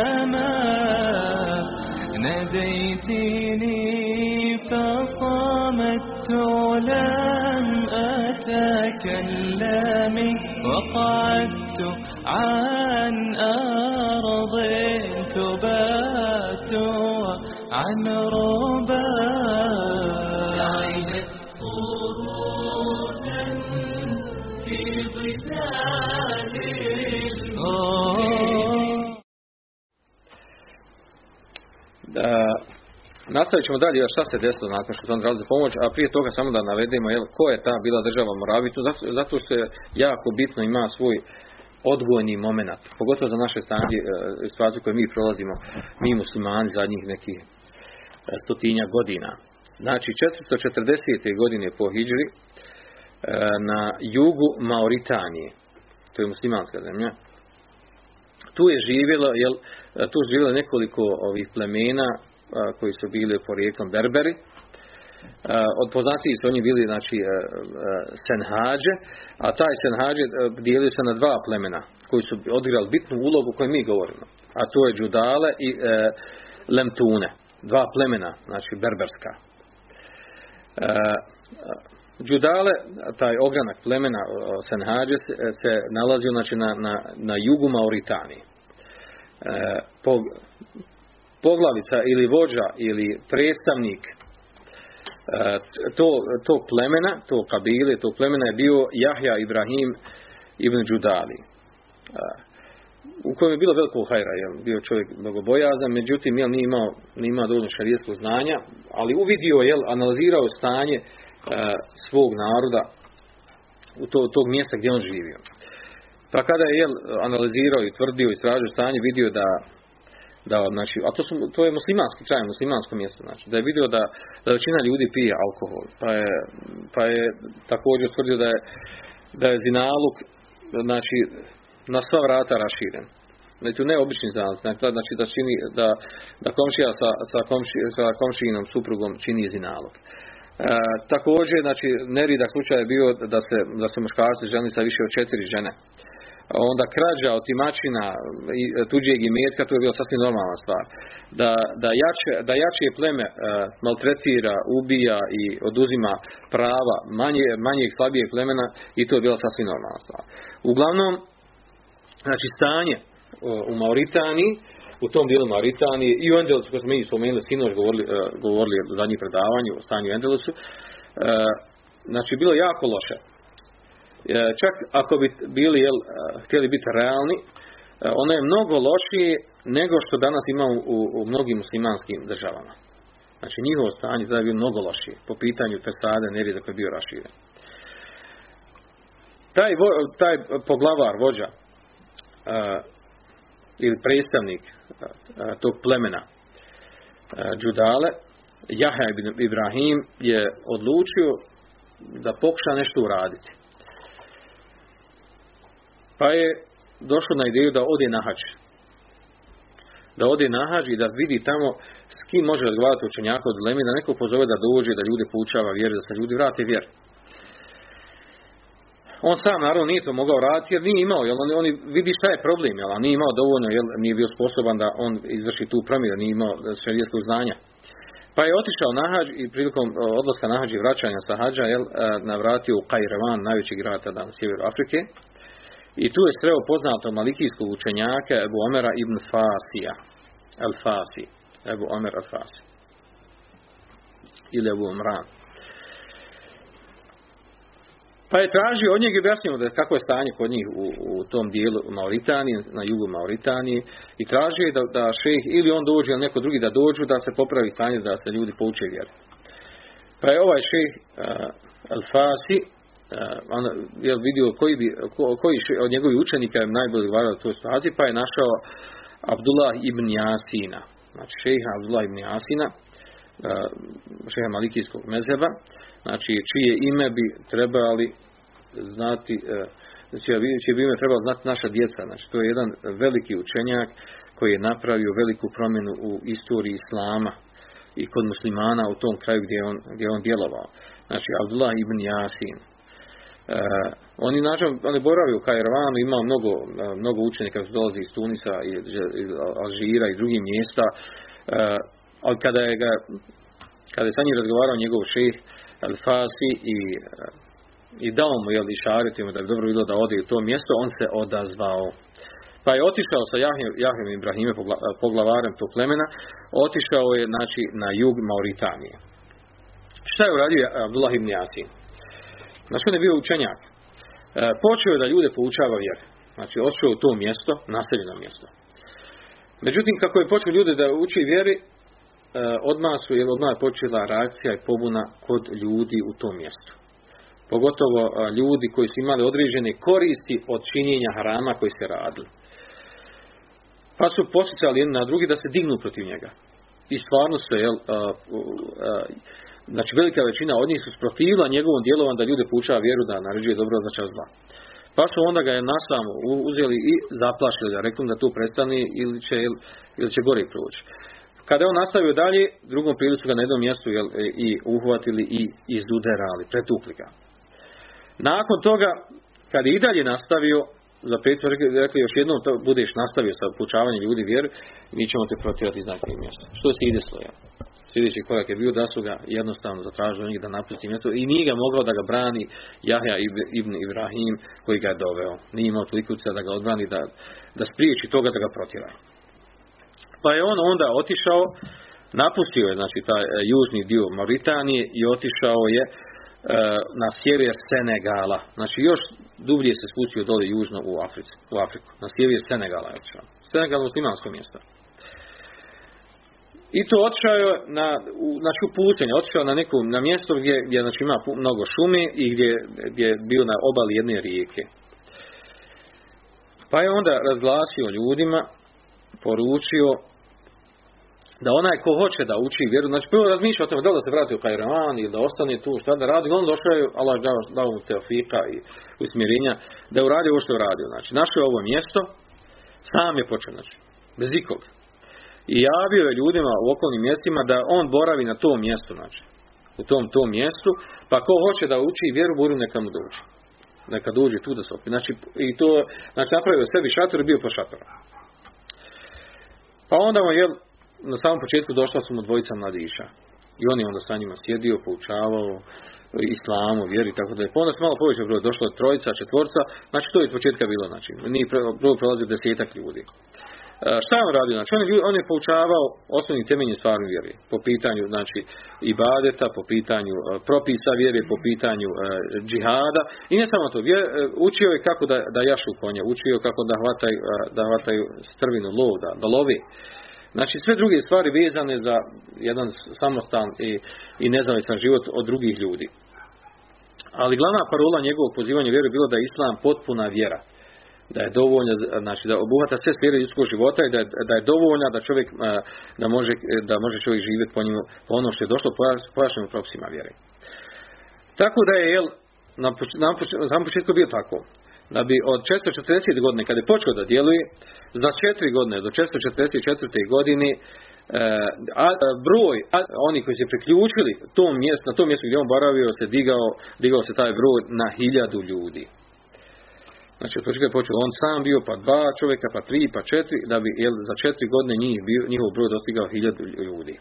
عندما ناديتني فصمت لم أتكلم وقعدت عن أرض تبات عن ربا nastavit ćemo dalje šta se desilo nakon što su on tražili pomoć, a prije toga samo da navedemo jel, ko je ta bila država Moraviju, zato, zato što je jako bitno ima svoj odgojni moment, pogotovo za naše stanje, e, situaciju koju mi prolazimo, mi muslimani zadnjih nekih e, stotinja godina. Znači 440. godine po Hidžri e, na jugu Mauritanije, to je muslimanska zemlja, tu je živjelo, jel, tu je živjelo nekoliko ovih plemena koji su bili porijeklom Berberi. Od poznatijih su oni bili znači a, a, Senhađe, a taj Senhađe dijelio se na dva plemena koji su odigrali bitnu ulogu o kojoj mi govorimo. A to je Džudale i e, Lemtune. Dva plemena, znači Berberska. E, Džudale, taj ogranak plemena Senhađe se, se nalazio znači, na, na, na jugu Mauritanije. E, po, poglavica ili vođa ili predstavnik e, to, tog plemena, tog kabile, tog plemena je bio Jahja Ibrahim ibn Džudali. E, u kojem je bilo veliko hajra, jel, bio čovjek bogobojazan, međutim, jel, nije imao, nije imao dovoljno šarijetskog znanja, ali uvidio, jel, analizirao stanje e, svog naroda u to, tog mjesta gdje on živio. Pa kada je jel, analizirao i tvrdio i istražio stanje, vidio da da znači, a to, su, to je muslimanski kraj, muslimansko mjesto, znači, da je vidio da, da većina ljudi pije alkohol, pa je, pa je također tvrdio da je, da je zinaluk, znači, na sva vrata raširen. Znači, ne obični zinaluk, znači, da čini, da, da komšija sa, sa, komši, sa komšijinom, suprugom čini zinaluk. E, također, znači, nerida slučaj je bio da se, da se muškarci ženi sa više od četiri žene onda krađa, otimačina i tuđeg imetka, to je bila sasvim normalna stvar. Da, da, jače, da jače pleme uh, maltretira, ubija i oduzima prava manje, manjeg, slabijeg plemena i to je bila sasvim normalna stvar. Uglavnom, znači stanje uh, u Mauritaniji, u tom dijelu Mauritanije i u Endelusu, koji smo mi spomenuli sinoć, govorili, uh, govorili o zadnjih predavanju o stanju u Endelusu, znači bilo jako loše čak ako bi bili jel, htjeli biti realni, ono je mnogo lošije nego što danas imamo u, u mnogim muslimanskim državama. Znači njihovo stanje tada je mnogo lošije po pitanju fesade nereda koji je bio raširen. Taj, vo, taj poglavar, vođa ili predstavnik tog plemena uh, Džudale, Jaha Ibrahim je odlučio da pokuša nešto uraditi. Pa je došlo na ideju da ode na hađ. Da ode na hađ i da vidi tamo s kim može razgovarati učenjaka od dilemi, da neko pozove da dođe, da ljude poučava vjeru, da se ljudi vrate vjeru. On sam naravno nije to mogao raditi jer nije imao, jel on, on vidi šta je problem, jel on nije imao dovoljno, jel nije bio sposoban da on izvrši tu promjenu, nije imao šarijetskog znanja. Pa je otišao na hađ i prilikom odlaska na hađ i vraćanja sa hađa, jel, navratio u Kajrevan, najveći grad tada na sjeveru Afrike, I tu je sreo poznato malikijskog učenjaka Ebu Omera ibn Fasija. El Fasi. Ebu Omer al Fasi. Ili Ebu Omran. Pa je tražio od njega i objasnio da kako je stanje kod njih u, u tom dijelu Mauritanije, na jugu Mauritanije i tražio je da, da šejh ili on dođe ili neko drugi da dođu da se popravi stanje da se ljudi pouče vjeru. Pa je ovaj šejh uh, Al-Fasi onda je vidio koji, bi, koji od njegovih učenika je najbolje odgovarao u toj situaciji, pa je našao Abdullah ibn Jasina. Znači, šeha Abdullah ibn Jasina, šeha Malikijskog mezheba, znači, čije ime bi trebali znati, čije bi ime trebalo znati naša djeca. Znači, to je jedan veliki učenjak koji je napravio veliku promjenu u istoriji Islama i kod muslimana u tom kraju gdje on, gdje on djelovao. Znači, Abdullah ibn Jasin. Uh, oni nažal, oni boravio u Kajravanu, ima mnogo, mnogo učenika koji dolazi iz Tunisa, iz Alžira i drugih mjesta, uh, ali kada je ga, kada je sa njim razgovarao njegov šeh Al Fasi i i dao mu jel, išaretima da bi dobro bilo da ode u to mjesto, on se odazvao. Pa je otišao sa Jahim Ibrahime, poglavarem tog plemena, otišao je znači, na jug Mauritanije. Šta je uradio Abdullah ibn Yasin? Znači on je bio učenjak. E, počeo je da ljude poučava vjeru. Znači otišao u to mjesto, naseljeno mjesto. Međutim, kako je počeo ljude da uči vjeri, e, odmah su, jer odmah je počela reakcija i pobuna kod ljudi u tom mjestu pogotovo ljudi koji su imali određene koristi od činjenja harama koji se radili. Pa su posjećali jedan na drugi da se dignu protiv njega. I stvarno se, jel, a, a, znači velika većina od njih su sprotivila njegovom djelovanju da ljude poučava vjeru da naređuje dobro znači zla. Pa su onda ga je nasamo uzeli i zaplašili ga, rekli da tu prestani ili će, ili će gore proći. Kada je on nastavio dalje, drugom prilicu ga na jednom mjestu jel, i uhvatili i izduderali, pretukli ga. Nakon toga, kad je i dalje nastavio, za petu rekli još jednom to budeš nastavio sa poučavanjem ljudi vjeru, mi ćemo te protjerati iz mjesta. Što se ide sloja? Sljedeći korak je bio da su ga jednostavno zatražili njih da napusti mjesto i nije ga mogao da ga brani Jahja ibn Ibrahim koji ga je doveo. Nije imao toliko da ga odbrani da, da spriječi toga da ga protjeraju. Pa je on onda otišao, napustio je znači taj e, južni dio Mauritanije i otišao je na sjever Senegala. Znači još dublje se spustio dole južno u Afriku. U Afriku. Na sjever Senegala je otišao. Senegal muslimansko mjesto. I to otišao je na, u, znači u putenje, otišao na neko, na mjesto gdje, gdje znači ima mnogo šume i gdje, gdje je bio na obali jedne rijeke. Pa je onda razglasio ljudima, poručio da onaj ko hoće da uči vjeru, znači prvo razmišlja o tome da li da se vrati u Kajraman ili da ostane tu, šta da radi, on došao je, Allah dao, dao mu teofika i usmjerenja, da je uradio ovo što je uradio. Znači, našao je ovo mjesto, sam je počeo, znači, bez ikog. I javio je ljudima u okolnim mjestima da on boravi na tom mjestu, znači, u tom tom mjestu, pa ko hoće da uči vjeru, budu neka mu dođe. Neka dođe tu da se opi. Znači, i to, znači, napravio sebi šator i bio po šatoru. Pa onda mu je, na samom početku došla su mu dvojica mladića. I on je onda sa njima sjedio, poučavao islamu, vjeri, tako da je. Pa onda se malo povećao broj, došlo je trojica, četvorca, znači to je od početka bilo, znači, nije prvo prolazio desetak ljudi. E, šta je on radio? Znači, on je, on je poučavao osnovni temeljni stvarni vjeri, po pitanju, znači, ibadeta, po pitanju uh, propisa vjere, po pitanju uh, džihada, i ne samo to, učio je kako da, da jašu konja, učio je kako da hvataju, da hvataju strvinu lov, da, da lovi. Znači sve druge stvari vezane za jedan samostan i, i nezavisan život od drugih ljudi. Ali glavna parola njegovog pozivanja vjeru je bilo da je islam potpuna vjera. Da je dovoljno, znači da obuhvata sve sfere ljudskog života i da je, da je dovoljna da čovjek, da može, da može čovjek živjeti po njemu, po ono što je došlo pojašnjenim propisima vjere. Tako da je, jel, na, na, na početku bio tako da bi od 440. godine kada je počeo da djeluje za četiri godine do 444. godine e, a, broj a, oni koji se priključili tom mjestu, na tom mjestu gdje on boravio se digao, digao se taj broj na hiljadu ljudi. Znači, od početka počeo on sam bio, pa dva čovjeka, pa tri, pa četiri, da bi jel, za četiri godine njih bio, njihov broj dostigao hiljadu ljudi.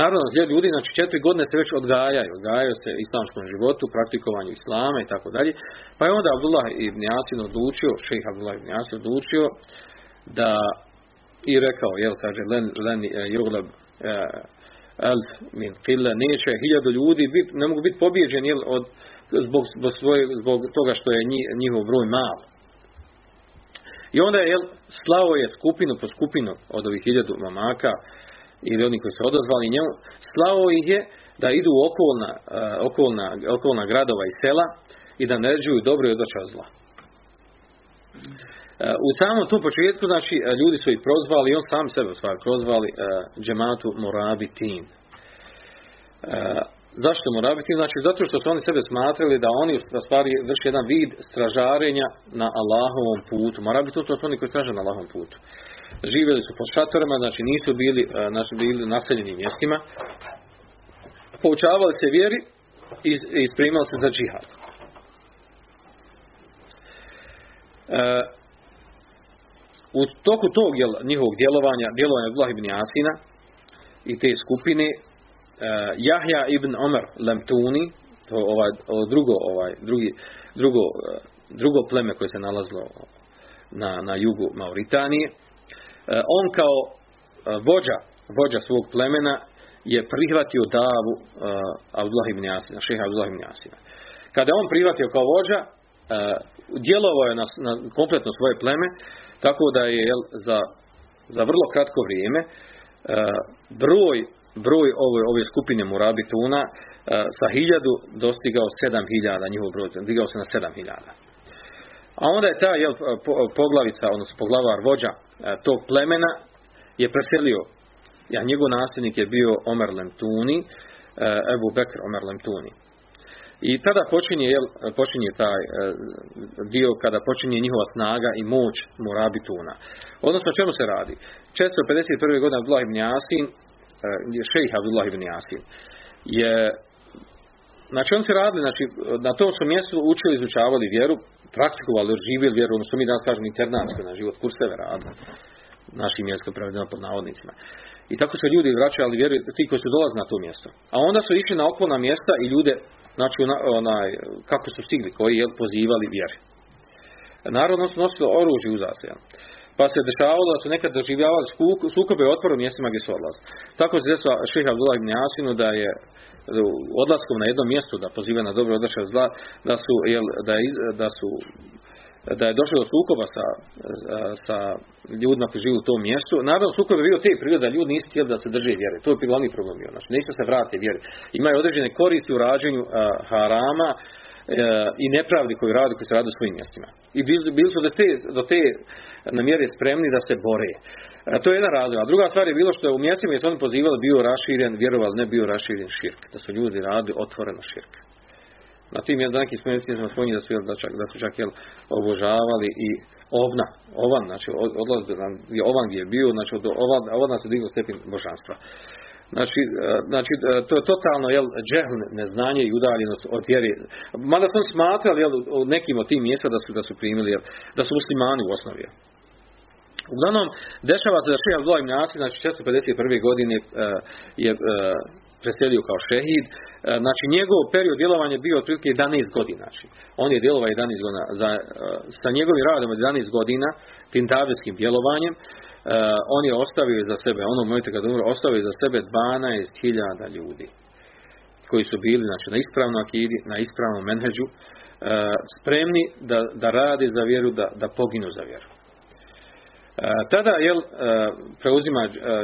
Naravno, gdje ljudi, znači četiri godine se već odgajaju, odgajaju se islamskom životu, praktikovanju islama i tako dalje. Pa je onda Abdullah ibn Jasin odlučio, šejh Abdullah ibn Jasin odlučio da i rekao, jel, kaže, len, len juglab elf min qilla, neće hiljadu ljudi, bit, ne mogu biti pobjeđeni, jel, od, zbog, zbog, svoje, zbog toga što je njihov broj mal. I onda je, jel, slavo je skupinu po skupinu od ovih hiljadu mamaka, ili oni koji su odazvali njemu, slao ih je da idu u okolna, uh, okolna, okolna gradova i sela i da naređuju dobro i odvraćaju od zla. E, u samom tom početku, znači, e, ljudi su ih prozvali, on sam sebe u stvari prozvali džematu Morabitin. Zašto Morabitin? Znači, zato što su oni sebe smatrali da oni u stvari vrši jedan vid stražarenja na Allahovom putu. Morabitin to su oni koji straže na Allahovom putu. Živjeli su pod šatorima, znači nisu bili, znači bili naseljenim mjestima. Poučavali se vjeri i, i se za džihad. E, u toku tog njihovog djelovanja, djelovanja Abdullah ibn Jasina i te skupine, e, Jahja ibn Omer Lemtuni, to ovaj, drugo, ovaj, drugi, drugo, e, drugo pleme koje se nalazilo na, na jugu Mauritanije, e, on kao vođa, vođa svog plemena je prihvatio davu Abdullah ibn Jasina, šeha Abdullah ibn Jasina. Kada je on prihvatio kao vođa, djelovao je na, na kompletno svoje pleme, tako da je za, za vrlo kratko vrijeme broj, broj ove, ove skupine Murabituna uh, sa hiljadu dostigao sedam hiljada, njihov broj, digao se na sedam hiljada. A onda je ta jel, poglavica, odnosno poglavar vođa uh, tog plemena je preselio ja, njegov nasljednik je bio Omer Lemtuni, uh, Ebu Bekr Omer Lemtuni. I tada počinje, jel, počinje taj dio kada počinje njihova snaga i moć Murabituna. Odnosno, o čemu se radi? 651. godine Abdullah ibn Jasin, uh, šejh Abdullah ibn Jasin, je Znači on se radili, znači na tom su mjestu učili, izučavali vjeru, praktikovali, živjeli vjeru, ono što mi danas kažemo internatsko, na život kurseve radili, našim mjestom prevedeno pod navodnicima. I tako su ljudi vraćali vjeru, ti koji su dolazili na to mjesto. A onda su išli na okolna mjesta i ljude, znači onaj, kako su stigli, koji je pozivali vjeri. Narodno su nosili oružje u zasvijan. Pa se dešavalo da su nekad doživljavali sukobe u otvoru mjestima gdje su odlazili. Tako se desilo šeha Abdullah ibn Jasinu da je odlaskom na jedno mjesto da poziva na dobro odlašaj zla, da su, jel, da, je, da su da je došlo do sukoba sa, sa ljudima koji žive u tom mjestu. Naravno, sukob je bio te prirode da ljudi nisu htjeli da se drže vjere. To je glavni problem bio. Znači, neće se vratiti vjeri. Imaju određene koristi u rađenju a, harama a, i nepravdi koji radi, koji se radi u svojim mjestima. I bili, su do te, do te namjere spremni da se bore. A, to je jedan razlog. A druga stvar je bilo što je u mjestima gdje su oni pozivali bio raširen, vjerovali ne bio raširen širk. Da su ljudi radili otvoreno širk na tim jedan neki spomenuti smo spomenuli da su da čak da su čak jel obožavali i ovna, ovan, znači odlaz je ovan gdje je bio, znači od ovan, ovan se digao stepen božanstva. Znači, e, znači e, to je totalno jel džehl neznanje i udaljenost od vjere. Mada smo smatrali jel u nekim od tih mjesta da su da su primili jel, da su muslimani u osnovi. Uglavnom, dešava se da Šeha Abdullah ibn Asir, znači 451. godine uh, je preselio kao šehid. E, znači, njegov period djelovanja bio otprilike 11 godina. Znači, on je djelovao 11 godina. Za, e, sa njegovim radom od 11 godina, tim djelovanjem, e, on je ostavio za sebe, ono momentu kad umro, ostavio za sebe 12.000 ljudi koji su bili znači, na ispravnom akidi, na ispravnom menheđu, spremni da, da radi za vjeru, da, da poginu za vjeru. Tada jel, preuzima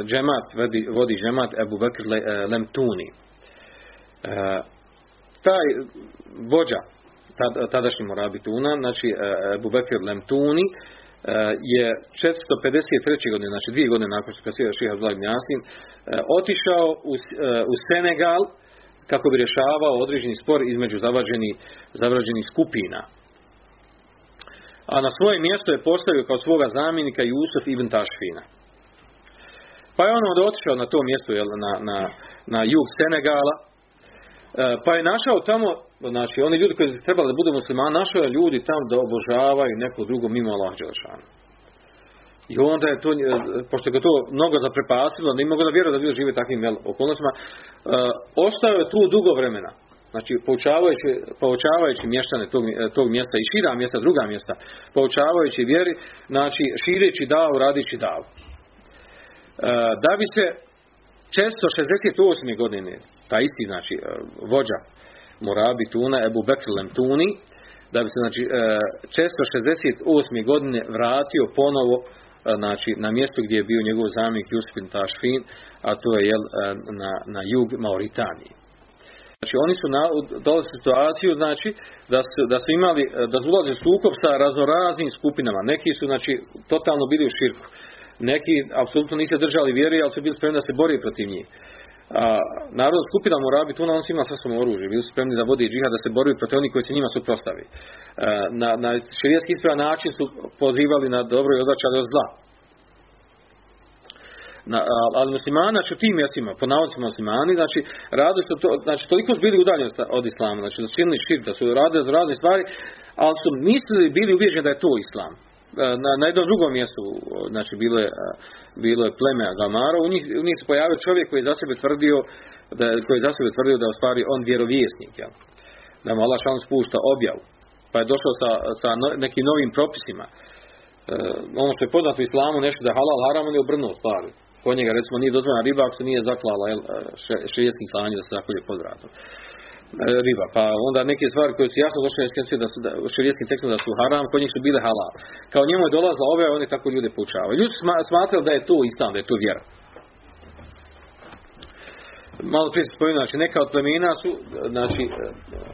džemat, vodi, vodi džemat Ebu Bekr Lemtuni. Taj vođa tadašnji Morabituna, znači Ebu Bekr Lemtuni, je 453. godine, znači dvije godine nakon što kasira Šiha Abdullah ibn Jasin, otišao u, u Senegal kako bi rješavao određeni spor između zavrađenih, zavrađenih skupina a na svoje mjesto je postavio kao svoga zamjenika Jusuf ibn Tašfina. Pa je on onda otišao na to mjesto, jel, na, na, na jug Senegala, e, pa je našao tamo, znači oni ljudi koji trebali da budu muslimani, našao je ljudi tamo da obožavaju neko drugo mimo Allah Đelšanu. I onda je to, e, pošto ga to mnogo zaprepasilo, ne mogu da vjeruje da ljudi žive takvim jel, okolnostima, e, ostao je tu dugo vremena. Znači, poučavajući, poučavajući mještane tog, tog mjesta i šira mjesta, druga mjesta, poučavajući vjeri, znači, šireći dav, radići dav. E, da bi se 468. godine, ta isti, znači, e, vođa Morabi Tuna, Ebu Bekr Tuni, da bi se, znači, e, 468. godine vratio ponovo e, znači, na mjesto gdje je bio njegov zamjenik Jusufin Tašfin, a to je jel, e, na, na jug Mauritanije. Znači oni su na, u situaciju znači da su, da su imali da su ulazili sukob sa raznoraznim skupinama. Neki su znači totalno bili u širku. Neki apsolutno nisu držali vjeri, ali su bili spremni da se bori protiv njih. A, narod skupina mora biti ono, on ima sa svom oružje, bili su spremni da vodi džihad, da se boruju protiv onih koji se njima suprotstavi. E, na, na širijetski ispravan način su pozivali na dobro i odvraćali od zla. Na, ali muslimani, znači u tim mjestima, po navodicima muslimani, znači, radili su to, znači, toliko su bili udaljeni od islama, znači, da su činili širk, da su radili razne stvari, ali su mislili, bili uvježeni da je to islam. E, na, na jednom drugom mjestu, znači, bilo je, bilo je pleme Gamara, u njih, u njih se pojavio čovjek koji je za sebe tvrdio, da, koji je za sebe tvrdio da je u stvari on vjerovjesnik, jel? da mu Allah šalom spušta objavu, pa je došao sa, sa no, nekim novim propisima. E, ono što je poznato u islamu, nešto da halal haram, on je obrnuo stvari kod njega recimo nije dozvoljena riba ako se nije zaklala jel, šejestim klanjem da se zakolje pod vratom. E, riba. Pa onda neke stvari koje su jasno došle da su šerijskim tekstom da su haram, kod njih su bile halal. Kao njemu je dolazila ove, oni tako ljude poučavaju. Ljudi smatrali da je to islam, da je to vjera malo prije se spomenuo, znači neka od plemena su, znači,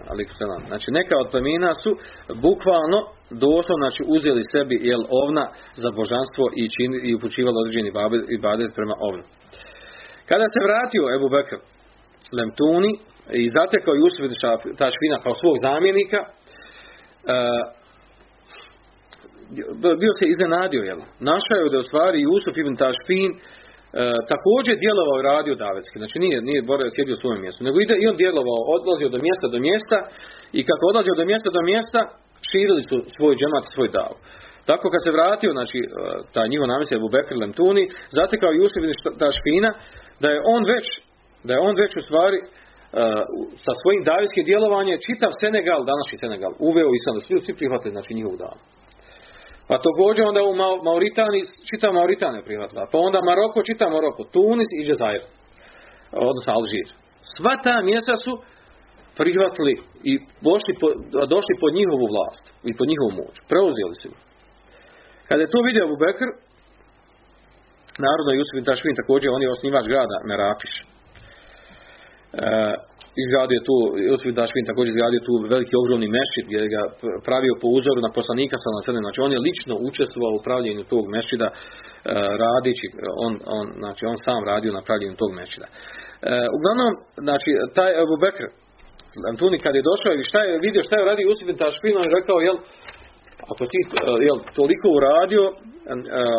ali znači neka od plemena su bukvalno doslovno znači uzeli sebi jel ovna za božanstvo i čini i upućivali određeni ibadet prema ovnu. Kada se vratio Ebu Bekr Lemtuni i zatekao Jusuf ibn Tašfina kao svog zamjenika, bio se iznenadio, jel? Našao je da u stvari Jusuf ibn Tašfin E, također djelovao i radio davetski. Znači nije, nije boravio sjedio u svojem mjestu. Nego ide, i on djelovao, odlazio do mjesta do mjesta i kako odlazio do mjesta do mjesta, širili su svoj džemat, svoj dav. Tako kad se vratio, znači, e, taj njihov namjesnik Abu Bekr Lemtuni, zatekao Jusuf ta špina, da je on već, da je on već u stvari sa svojim davijskim djelovanjem čitav Senegal, današnji Senegal, uveo i sam da svi, svi prihvatili znači njihov davu. Pa također onda u Mauritaniji čita Mauritanija prihvatila. Pa onda Maroko čita Maroko, Tunis i Džezair. Odnosno Alžir. Sva ta mjesta su prihvatili i došli, po, došli pod njihovu vlast i pod njihovu moć. Preuzeli su. Kada je to vidio Abu Bekr, narodno Jusuf također, on je osnivač grada Merakiš. E, izgradio tu, Josip također izgradio tu veliki ogromni mešćid gdje ga pravio po uzoru na poslanika sa Znači on je lično učestvovao u pravljenju tog mešćida e, radići, on, on, znači on sam radio na pravljenju tog mešćida. E, uglavnom, znači taj Abu Bekr, Antuni kad je došao i šta je vidio šta je radio Josip Dašvin, on je rekao, jel, ako ti jel, toliko uradio,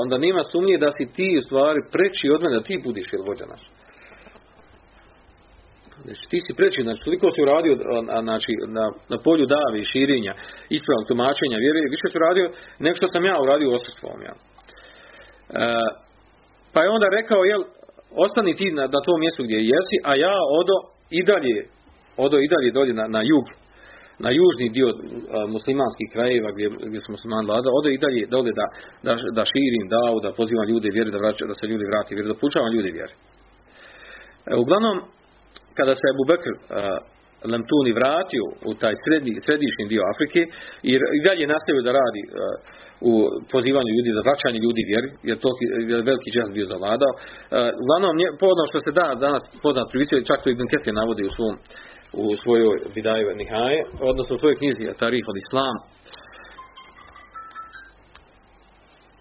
onda nema sumnje da si ti u stvari preći od mene, da ti budiš jel vođa. Znači, ti si preći, znači, toliko si uradio znači, na, na polju davi i širenja, ispravnog tumačenja vjere, više si uradio nego što sam ja uradio u osustvom. Ja. E, pa je onda rekao, jel, ostani ti na, na tom mjestu gdje jesi, a ja odo i dalje, odo i dalje dolje na, na jug, na južni dio muslimanskih krajeva gdje, gdje su muslimani vlada, odo i dalje dole da, da, da širim davu, da pozivam ljude vjeri, da, vraća, da se ljudi vrati vjeri, da poučavam ljude vjeri. E, uglavnom, kada se Abu Bekr uh, Lemtuni vratio u taj srednji, središnji dio Afrike i, i dalje nastavio da radi uh, u pozivanju ljudi, za vraćanje ljudi vjeri, jer to je veliki džaz bio zavladao. Uh, uglavnom, povodno što se da, danas poznat privisio, čak to Ibn Ketir navodi u svom u svojoj Vidaju Nihaje, odnosno u svojoj knjizi Tarih od Islam,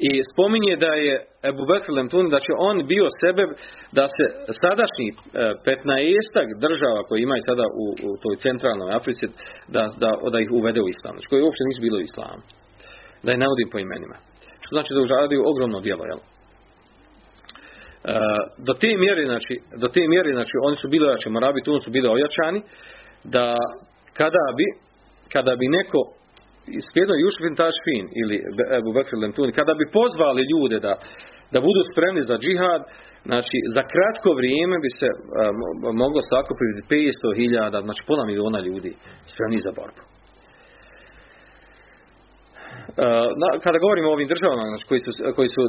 i spominje da je Ebu Bekr Lemtun da će on bio sebe da se sadašnji 15 e, država koji imaju sada u, u toj centralnoj Africi da, da, da ih uvede u islam, znači koji uopće nisu bili u islamu. Da je navodim po imenima. Što znači da uradio ogromno djelo, jel? E, do te mjere, znači, do te mjere, znači, oni su bili, znači, Morabi tu su bili ojačani, da kada bi, kada bi neko spjedno Jušfin Tašfin ili Ebu Bekr Lemtuni, kada bi pozvali ljude da, da budu spremni za džihad, znači za kratko vrijeme bi se moglo sakupiti 500.000, znači pola miliona ljudi spremni za borbu. Na, kada govorimo o ovim državama znači, koji su, koji su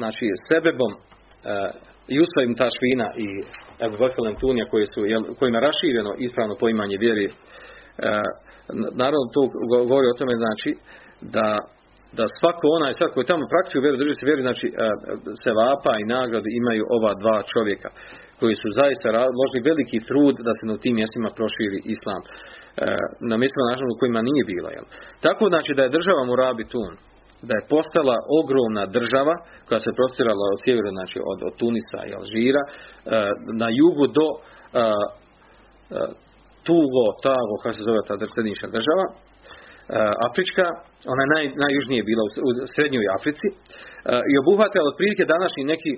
znači, sebebom Jusfa im Tašvina i Ebu Lemtunija koji su, kojima je rašireno ispravno poimanje vjeri naravno to govori o tome znači da da svako onaj svako koji tamo praktikuje vjeru, drži se vjeru, znači se vapa i nagrade imaju ova dva čovjeka koji su zaista možda veliki trud da se na tim mjestima proširi islam. E, na mjestima nažalost u kojima nije bila. Jel? Tako znači da je država Murabitun, da je postala ogromna država koja se prostirala od sjevera, znači od, od Tunisa i Alžira, e, na jugu do e, Tugo, Tago, kako se zove ta središnja država, Afrička, ona je naj, najjužnije bila u, srednjoj Africi i obuhvatila otprilike današnji neki,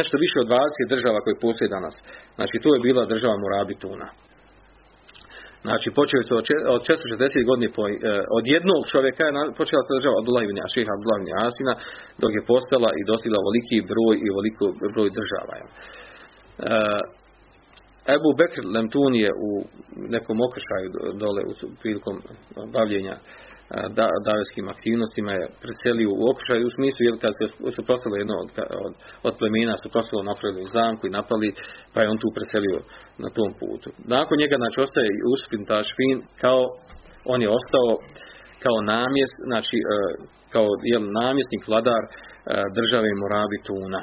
nešto više od 20 država koje postoje danas. Znači to je bila država Murabituna. Znači počeli su od 460 godine po, od jednog čovjeka je počela ta država Abdullah ibn Ašiha, Abdullah ibn Asina, dok je postala i dostigla veliki broj i veliko broj država. Ebu Bekr Lemtun je u nekom okršaju dole u prilikom bavljenja da, davetskim aktivnostima je preselio u okršaju u smislu jer kad se suprotstavilo jedno od, od, od plemena suprotstavilo napravili zamku i napali pa je on tu preselio na tom putu. Nakon njega znači ostaje Usfin Tašfin kao on je ostao kao namjes, znači kao jel, namjesnik vladar države Moravi Tuna.